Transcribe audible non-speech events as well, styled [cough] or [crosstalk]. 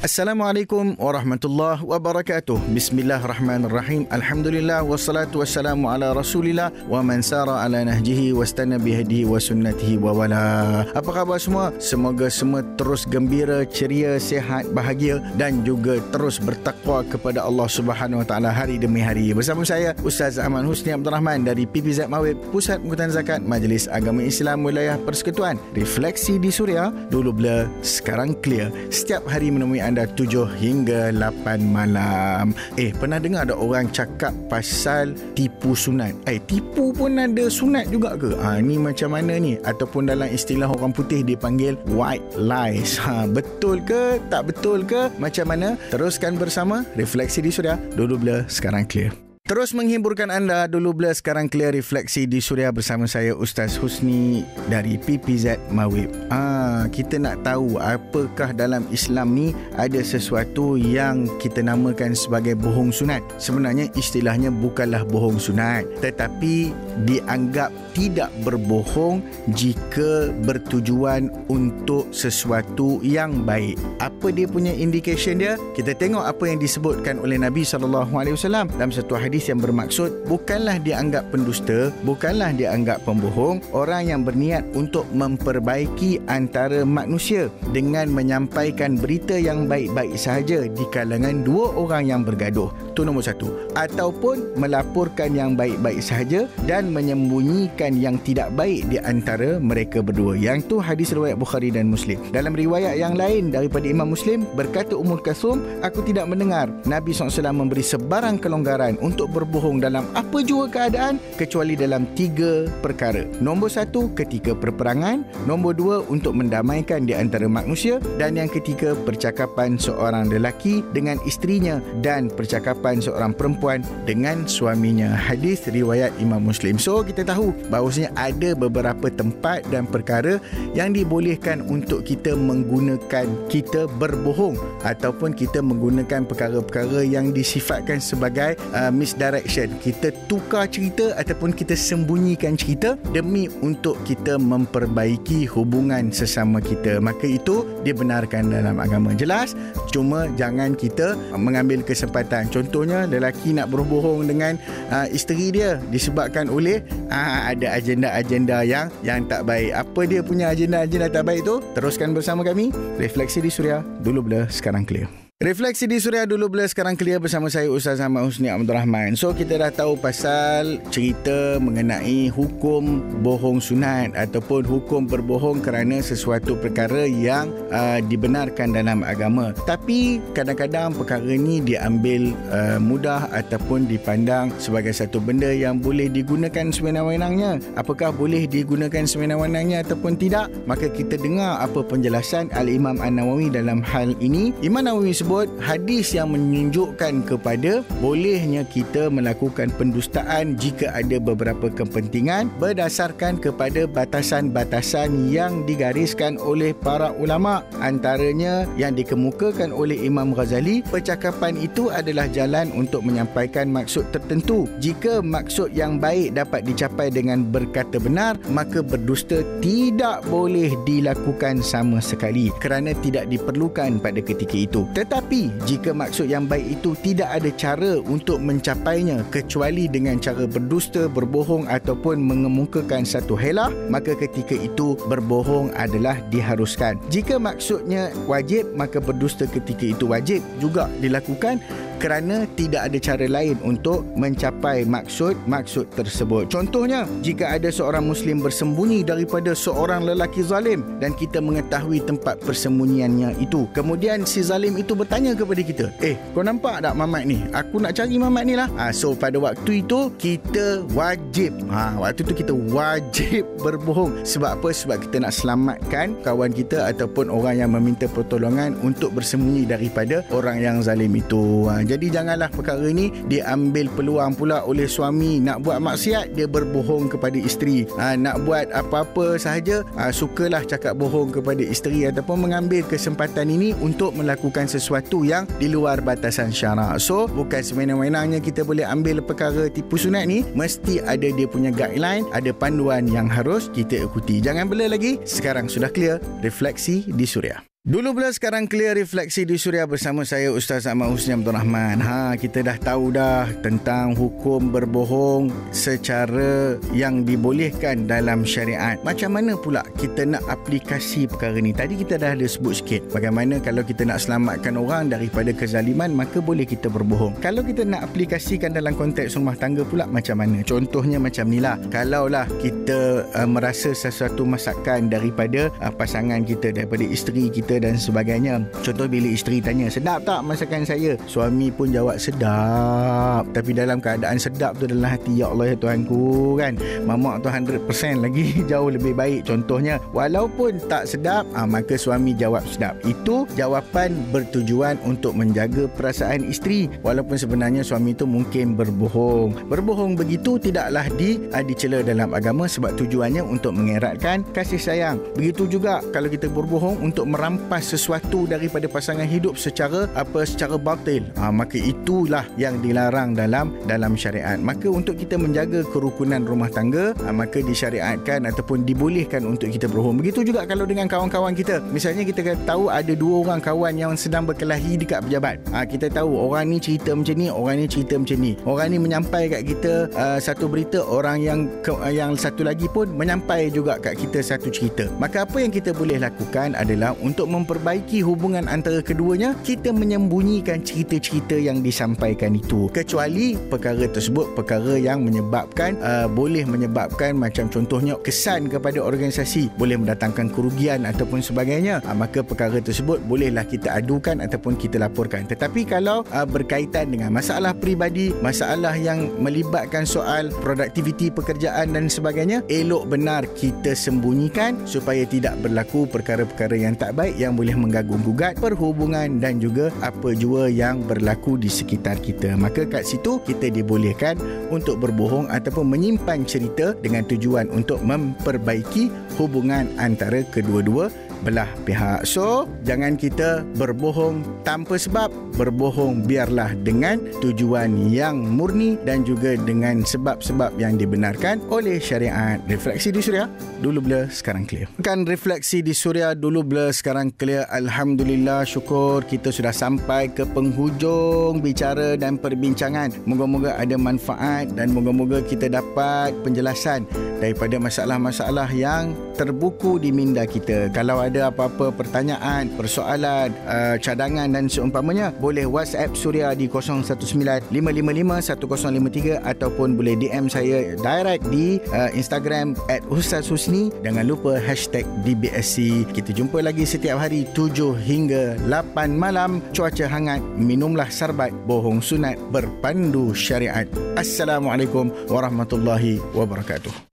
Assalamualaikum warahmatullahi wabarakatuh. Bismillahirrahmanirrahim. Alhamdulillah wassalatu wassalamu ala Rasulillah wa man sara ala nahjihi wastana bihadihi wa sunnatihi wa wala. Apa khabar semua? Semoga semua terus gembira, ceria, sehat, bahagia dan juga terus bertakwa kepada Allah Subhanahu wa taala hari demi hari. Bersama saya Ustaz Ahmad Husni Abdul Rahman dari PPZ Mawib, Pusat Pengutan Zakat Majlis Agama Islam Wilayah Persekutuan. Refleksi di Suria, dulu blur, sekarang clear. Setiap hari menemui anda 7 hingga 8 malam. Eh, pernah dengar ada orang cakap pasal tipu sunat? Eh, tipu pun ada sunat juga ke? Ha, ni macam mana ni? Ataupun dalam istilah orang putih dipanggil white lies. Ha, betul ke? Tak betul ke? Macam mana? Teruskan bersama Refleksi di Suria. Dulu blur, sekarang clear. Terus menghiburkan anda dulu bila sekarang clear refleksi di Suria bersama saya Ustaz Husni dari PPZ Mawib. Ah, kita nak tahu apakah dalam Islam ni ada sesuatu yang kita namakan sebagai bohong sunat. Sebenarnya istilahnya bukanlah bohong sunat tetapi dianggap tidak berbohong jika bertujuan untuk sesuatu yang baik. Apa dia punya indication dia? Kita tengok apa yang disebutkan oleh Nabi sallallahu alaihi wasallam dalam satu hadis hadis yang bermaksud bukanlah dianggap pendusta, bukanlah dianggap pembohong orang yang berniat untuk memperbaiki antara manusia dengan menyampaikan berita yang baik-baik sahaja di kalangan dua orang yang bergaduh. Itu nombor satu. Ataupun melaporkan yang baik-baik sahaja dan menyembunyikan yang tidak baik di antara mereka berdua. Yang tu hadis riwayat Bukhari dan Muslim. Dalam riwayat yang lain daripada Imam Muslim, berkata Umur Kasum, aku tidak mendengar Nabi SAW memberi sebarang kelonggaran untuk berbohong dalam apa jua keadaan kecuali dalam tiga perkara. Nombor satu, ketika perperangan. Nombor dua, untuk mendamaikan di antara manusia. Dan yang ketiga, percakapan seorang lelaki dengan isterinya dan percakapan seorang perempuan dengan suaminya. Hadis riwayat Imam Muslim. So, kita tahu bahawasanya ada beberapa tempat dan perkara yang dibolehkan untuk kita menggunakan kita berbohong ataupun kita menggunakan perkara-perkara yang disifatkan sebagai uh, misdirection. Kita tukar cerita ataupun kita sembunyikan cerita demi untuk kita memperbaiki hubungan sesama kita. Maka itu dibenarkan dalam agama. Jelas? Cuma jangan kita mengambil kesempatan. Contohnya lelaki nak berbohong dengan uh, isteri dia disebabkan oleh uh, ada agenda-agenda yang yang tak baik. Apa dia punya agenda-agenda tak baik tu? Teruskan bersama kami. Refleksi di Suria. Dulu bila sekarang clear. Refleksi di Suria dulu bila sekarang clear bersama saya Ustaz Ahmad Husni Abdul Rahman. So kita dah tahu pasal cerita mengenai hukum bohong sunat ataupun hukum berbohong kerana sesuatu perkara yang uh, dibenarkan dalam agama. Tapi kadang-kadang perkara ini diambil uh, mudah ataupun dipandang sebagai satu benda yang boleh digunakan sewenang-wenangnya. Apakah boleh digunakan sewenang-wenangnya ataupun tidak? Maka kita dengar apa penjelasan Al-Imam An-Nawawi dalam hal ini. Imam Nawawi tersebut hadis yang menunjukkan kepada bolehnya kita melakukan pendustaan jika ada beberapa kepentingan berdasarkan kepada batasan-batasan yang digariskan oleh para ulama. Antaranya yang dikemukakan oleh Imam Ghazali percakapan itu adalah jalan untuk menyampaikan maksud tertentu. Jika maksud yang baik dapat dicapai dengan berkata benar maka berdusta tidak boleh dilakukan sama sekali kerana tidak diperlukan pada ketika itu. Tetapi tetapi jika maksud yang baik itu tidak ada cara untuk mencapainya kecuali dengan cara berdusta, berbohong ataupun mengemukakan satu helah, maka ketika itu berbohong adalah diharuskan. Jika maksudnya wajib, maka berdusta ketika itu wajib juga dilakukan kerana tidak ada cara lain untuk mencapai maksud-maksud tersebut. Contohnya, jika ada seorang Muslim bersembunyi daripada seorang lelaki zalim dan kita mengetahui tempat persembunyiannya itu. Kemudian si zalim itu bertanya kepada kita, eh kau nampak tak Mamat ni? Aku nak cari Mamat ni lah. Ha, so pada waktu itu, kita wajib. Ha, waktu itu kita wajib [laughs] berbohong. Sebab apa? Sebab kita nak selamatkan kawan kita ataupun orang yang meminta pertolongan untuk bersembunyi daripada orang yang zalim itu. Ha, jadi janganlah perkara ini diambil peluang pula oleh suami nak buat maksiat dia berbohong kepada isteri. Ha, nak buat apa-apa sahaja ha, sukalah cakap bohong kepada isteri ataupun mengambil kesempatan ini untuk melakukan sesuatu yang di luar batasan syarak. So bukan semenang-menangnya kita boleh ambil perkara tipu sunat ni mesti ada dia punya guideline, ada panduan yang harus kita ikuti. Jangan bela lagi. Sekarang sudah clear. Refleksi di Suria. Dulu bila sekarang clear refleksi di Suria bersama saya Ustaz Ahmad Husni Abdul Rahman. Ha, kita dah tahu dah tentang hukum berbohong secara yang dibolehkan dalam syariat. Macam mana pula kita nak aplikasi perkara ni? Tadi kita dah ada sebut sikit bagaimana kalau kita nak selamatkan orang daripada kezaliman maka boleh kita berbohong. Kalau kita nak aplikasikan dalam konteks rumah tangga pula macam mana? Contohnya macam ni lah. Kalaulah kita uh, merasa sesuatu masakan daripada uh, pasangan kita daripada isteri kita kita dan sebagainya. Contoh bila isteri tanya, sedap tak masakan saya? Suami pun jawab, sedap. Tapi dalam keadaan sedap tu dalam hati, ya Allah ya Tuhanku kan. Mamak tu 100% lagi [laughs] jauh lebih baik. Contohnya, walaupun tak sedap, ah, maka suami jawab sedap. Itu jawapan bertujuan untuk menjaga perasaan isteri. Walaupun sebenarnya suami itu mungkin berbohong. Berbohong begitu tidaklah di, ah, dicela dalam agama sebab tujuannya untuk mengeratkan kasih sayang. Begitu juga kalau kita berbohong untuk merampas merampas sesuatu daripada pasangan hidup secara apa secara batil. Ha, maka itulah yang dilarang dalam dalam syariat. Maka untuk kita menjaga kerukunan rumah tangga ha, maka disyariatkan ataupun dibolehkan untuk kita berhubung. Begitu juga kalau dengan kawan-kawan kita. Misalnya kita tahu ada dua orang kawan yang sedang berkelahi dekat pejabat. Ha, kita tahu orang ni cerita macam ni orang ni cerita macam ni. Orang ni menyampai kat kita uh, satu berita orang yang ke, uh, yang satu lagi pun menyampai juga kat kita satu cerita. Maka apa yang kita boleh lakukan adalah untuk memperbaiki hubungan antara keduanya, kita menyembunyikan cerita-cerita yang disampaikan itu. Kecuali perkara tersebut perkara yang menyebabkan uh, boleh menyebabkan macam contohnya kesan kepada organisasi, boleh mendatangkan kerugian ataupun sebagainya. Uh, maka perkara tersebut bolehlah kita adukan ataupun kita laporkan. Tetapi kalau uh, berkaitan dengan masalah peribadi, masalah yang melibatkan soal produktiviti pekerjaan dan sebagainya, elok benar kita sembunyikan supaya tidak berlaku perkara-perkara yang tak baik yang boleh mengganggu gugat perhubungan dan juga apa jua yang berlaku di sekitar kita. Maka kat situ kita dibolehkan untuk berbohong ataupun menyimpan cerita dengan tujuan untuk memperbaiki hubungan antara kedua-dua belah pihak. So, jangan kita berbohong tanpa sebab. Berbohong biarlah dengan tujuan yang murni dan juga dengan sebab-sebab yang dibenarkan oleh syariat. Refleksi di Suria, dulu bila sekarang clear. Kan refleksi di Suria, dulu bila sekarang clear. Alhamdulillah, syukur kita sudah sampai ke penghujung bicara dan perbincangan. Moga-moga ada manfaat dan moga-moga kita dapat penjelasan daripada masalah-masalah yang terbuku di minda kita. Kalau ada apa-apa pertanyaan, persoalan, uh, cadangan dan seumpamanya, boleh WhatsApp Suria di 019-555-1053 ataupun boleh DM saya direct di uh, Instagram at Ustaz Husni. Jangan lupa hashtag DBSC. Kita jumpa lagi setiap hari 7 hingga 8 malam. Cuaca hangat, minumlah sarbat, bohong sunat, berpandu syariat. Assalamualaikum warahmatullahi wabarakatuh.